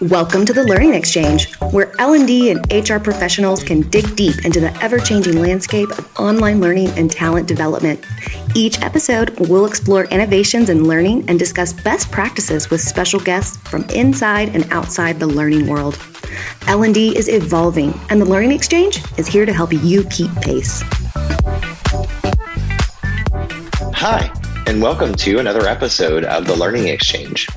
Welcome to the Learning Xchange, where L&D and HR professionals can dig deep into the ever-changing landscape of online learning and talent development. Each episode we'll explore innovations in learning and discuss best practices with special guests from inside and outside the learning world. L&D is evolving, and the Learning Xchange is here to help you keep pace. Hi, and welcome to another episode of the Learning Xchange.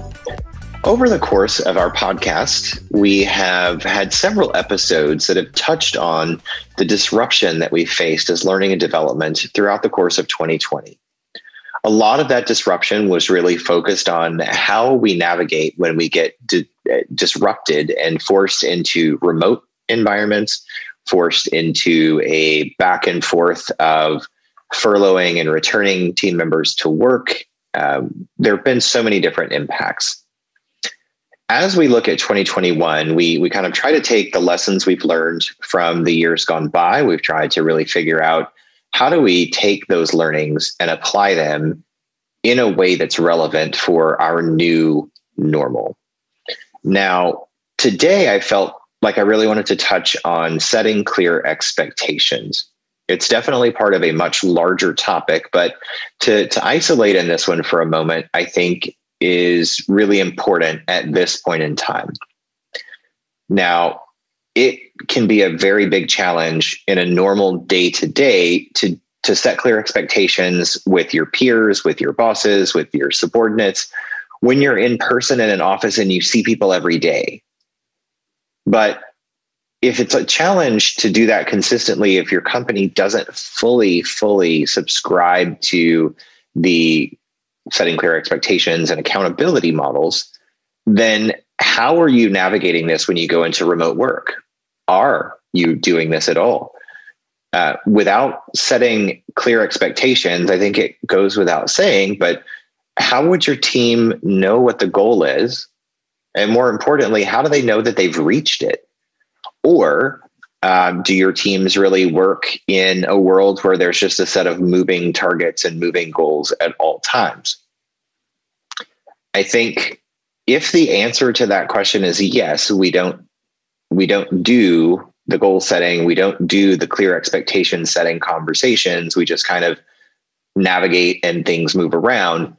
Over the course of our podcast, we have had several episodes that have touched on the disruption that we faced as learning and development throughout the course of 2020. A lot of that disruption was really focused on how we navigate when we get di- disrupted and forced into remote environments, forced into a back and forth of furloughing and returning team members to work. Um, there have been so many different impacts as we look at 2021, we we kind of try to take the lessons we've learned from the years gone by. We've tried to really figure out how do we take those learnings and apply them in a way that's relevant for our new normal. Now, today I felt like I really wanted to touch on setting clear expectations. It's definitely part of a much larger topic, but to, to isolate in this one for a moment, I think is really important at this point in time. Now, it can be a very big challenge in a normal day to day to to set clear expectations with your peers, with your bosses, with your subordinates when you're in person in an office and you see people every day. But if it's a challenge to do that consistently, if your company doesn't fully, fully subscribe to the setting clear expectations and accountability models, then how are you navigating this when you go into remote work? Are you doing this at all? Uh, without setting clear expectations, I think it goes without saying, but how would your team know what the goal is? And more importantly, how do they know that they've reached it? Or um, do your teams really work in a world where there's just a set of moving targets and moving goals at all times? I think if the answer to that question is yes, we don't we don't do the goal setting, we don't do the clear expectation setting conversations, we just kind of navigate and things move around,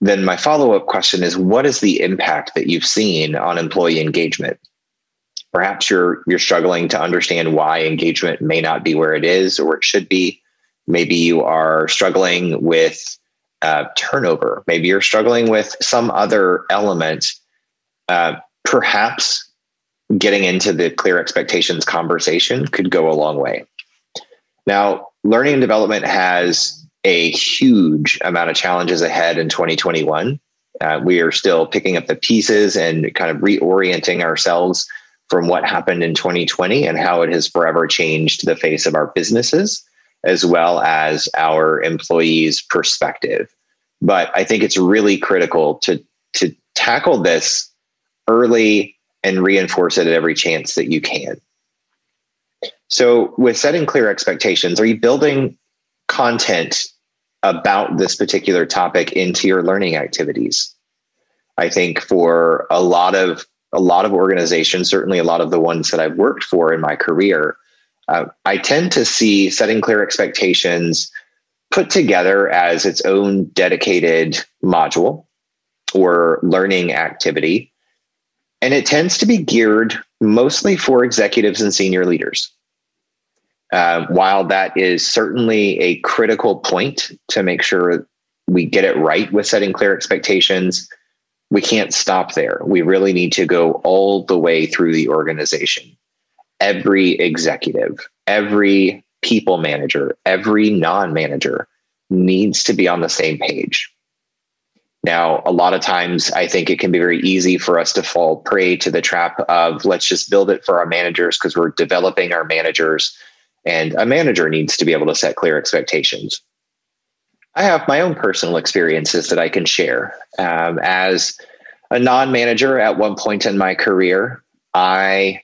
then my follow-up question is what is the impact that you've seen on employee engagement? Perhaps you're you're struggling to understand why engagement may not be where it is or it should be. Maybe you are struggling with uh, turnover. Maybe you're struggling with some other element. Uh, perhaps getting into the clear expectations conversation could go a long way. Now, learning and development has a huge amount of challenges ahead in 2021. Uh, we are still picking up the pieces and kind of reorienting ourselves from what happened in 2020 and how it has forever changed the face of our businesses, as well as our employees' perspective. But I think it's really critical to to tackle this early and reinforce it at every chance that you can. So, with setting clear expectations, are you building content about this particular topic into your learning activities? I think for a lot of a lot of organizations, certainly a lot of the ones that I've worked for in my career, uh, I tend to see setting clear expectations put together as its own dedicated module or learning activity. And it tends to be geared mostly for executives and senior leaders. Uh, while that is certainly a critical point to make sure we get it right with setting clear expectations, we can't stop there. We really need to go all the way through the organization. Every executive, every people manager, every non manager needs to be on the same page. Now, a lot of times I think it can be very easy for us to fall prey to the trap of let's just build it for our managers because we're developing our managers. And a manager needs to be able to set clear expectations. I have my own personal experiences that I can share. Um, as a non manager at one point in my career, I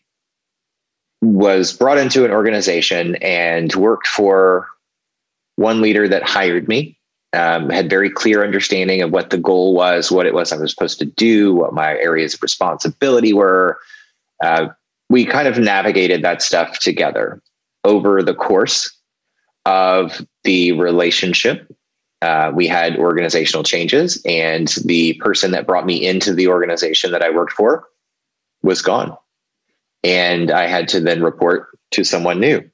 was brought into an organization and worked for one leader that hired me um, had very clear understanding of what the goal was, what it was I was supposed to do, what my areas of responsibility were. Uh, we kind of navigated that stuff together over the course of the relationship. Uh, we had organizational changes, and the person that brought me into the organization that I worked for was gone. And I had to then report to someone new.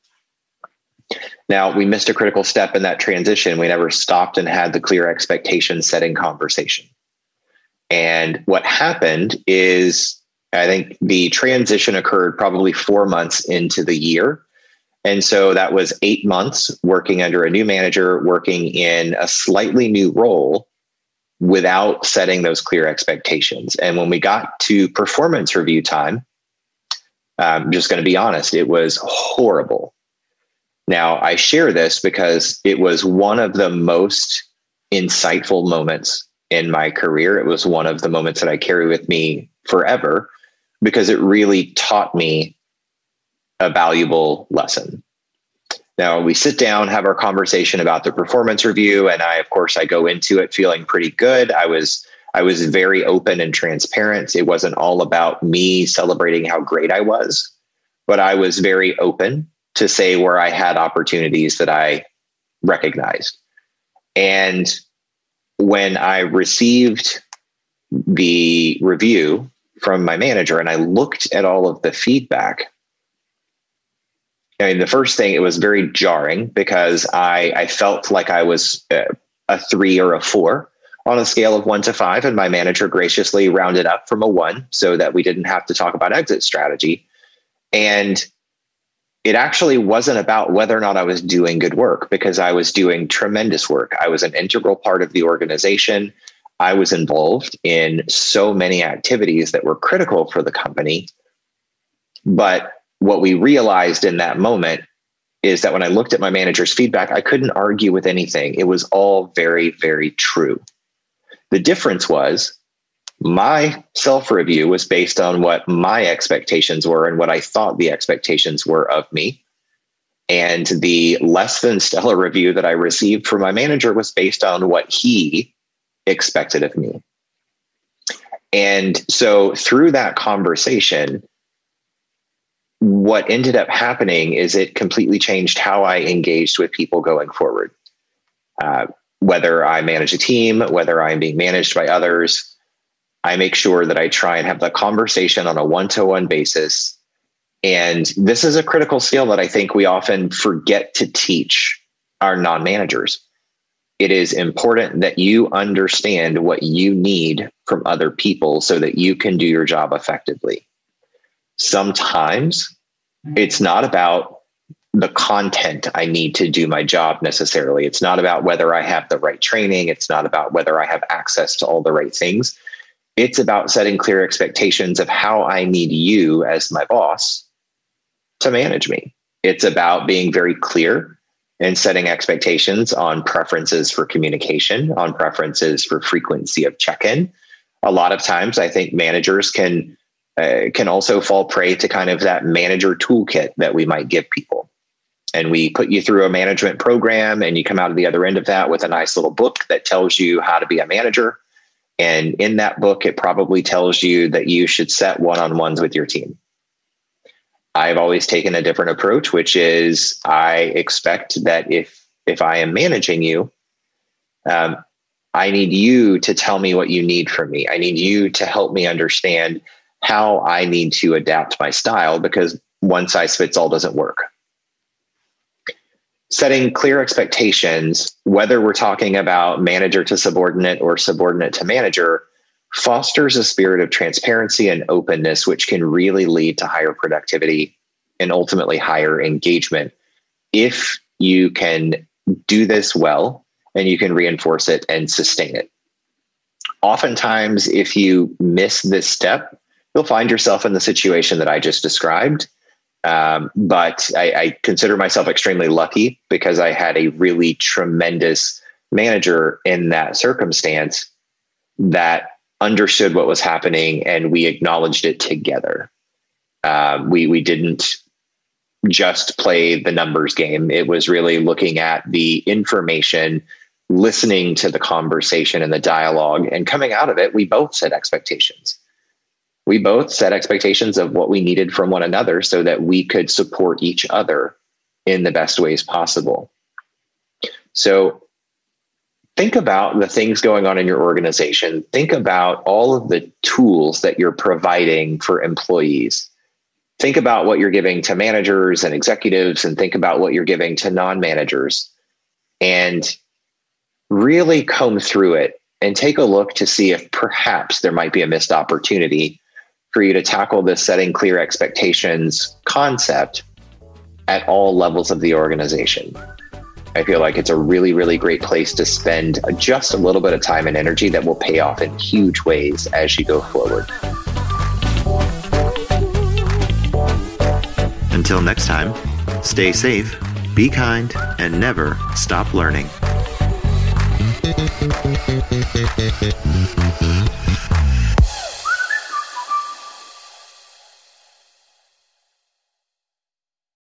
Now, we missed a critical step in that transition. We never stopped and had the clear expectation setting conversation. And what happened is, I think the transition occurred probably four months into the year. And so that was eight months working under a new manager, working in a slightly new role without setting those clear expectations. And when we got to performance review time, I'm just going to be honest, it was horrible. Now, I share this because it was one of the most insightful moments in my career. It was one of the moments that I carry with me forever because it really taught me a valuable lesson. Now we sit down, have our conversation about the performance review, and I, of course, I go into it feeling pretty good. I was I was very open and transparent. It wasn't all about me celebrating how great I was, but I was very open to say where I had opportunities that I recognized. And when I received the review from my manager and I looked at all of the feedback, I mean, the first thing, it was very jarring because I, I felt like I was a, a three or a four on a scale of one to five, and my manager graciously rounded up from a one so that we didn't have to talk about exit strategy. And it actually wasn't about whether or not I was doing good work because I was doing tremendous work. I was an integral part of the organization. I was involved in so many activities that were critical for the company. But what we realized in that moment is that when I looked at my manager's feedback, I couldn't argue with anything. It was all very, very true. The difference was my self review was based on what my expectations were and what I thought the expectations were of me. And the less than stellar review that I received from my manager was based on what he expected of me. And so through that conversation, what ended up happening is it completely changed how I engaged with people going forward. Uh, whether I manage a team, whether I'm being managed by others, I make sure that I try and have the conversation on a one to one basis. And this is a critical skill that I think we often forget to teach our non managers. It is important that you understand what you need from other people so that you can do your job effectively. Sometimes it's not about the content I need to do my job necessarily. It's not about whether I have the right training. It's not about whether I have access to all the right things. It's about setting clear expectations of how I need you as my boss to manage me. It's about being very clear and setting expectations on preferences for communication, on preferences for frequency of check in. A lot of times, I think managers can uh, can also fall prey to kind of that manager toolkit that we might give people. And we put you through a management program, and you come out of the other end of that with a nice little book that tells you how to be a manager. And in that book, it probably tells you that you should set one on ones with your team. I've always taken a different approach, which is I expect that if if I am managing you, um, I need you to tell me what you need from me. I need you to help me understand how I need to adapt my style because one size fits all doesn't work setting clear expectations, whether we're talking about manager to subordinate or subordinate to manager, fosters a spirit of transparency and openness, which can really lead to higher productivity and ultimately higher engagement. If you can do this well and you can reinforce it and sustain it. Oftentimes, if you miss this step, you'll find yourself in the situation that I just described um, but I, I, consider myself extremely lucky because I had a really tremendous manager in that circumstance that understood what was happening and we acknowledged it together. Um, we we didn't just play the numbers game. It was really looking at the information listening to the conversation and the dialogue. And coming out of it, we both set expectations. We both set expectations of what we needed from one another so that we could support each other in the best ways possible. So think about the things going on in your organization. Think about all of the tools that you're providing for employees. Think about what you're giving to managers and executives, and think about what you're giving to non managers. And really comb through it and take a look to see if perhaps there might be a missed opportunity for you to tackle this setting clear expectations concept at all levels of the organization. I feel like it's a really, really great place to spend just a little bit of time and energy that will pay off in huge ways as you go forward. Until next time, stay safe, be kind, and never stop learning.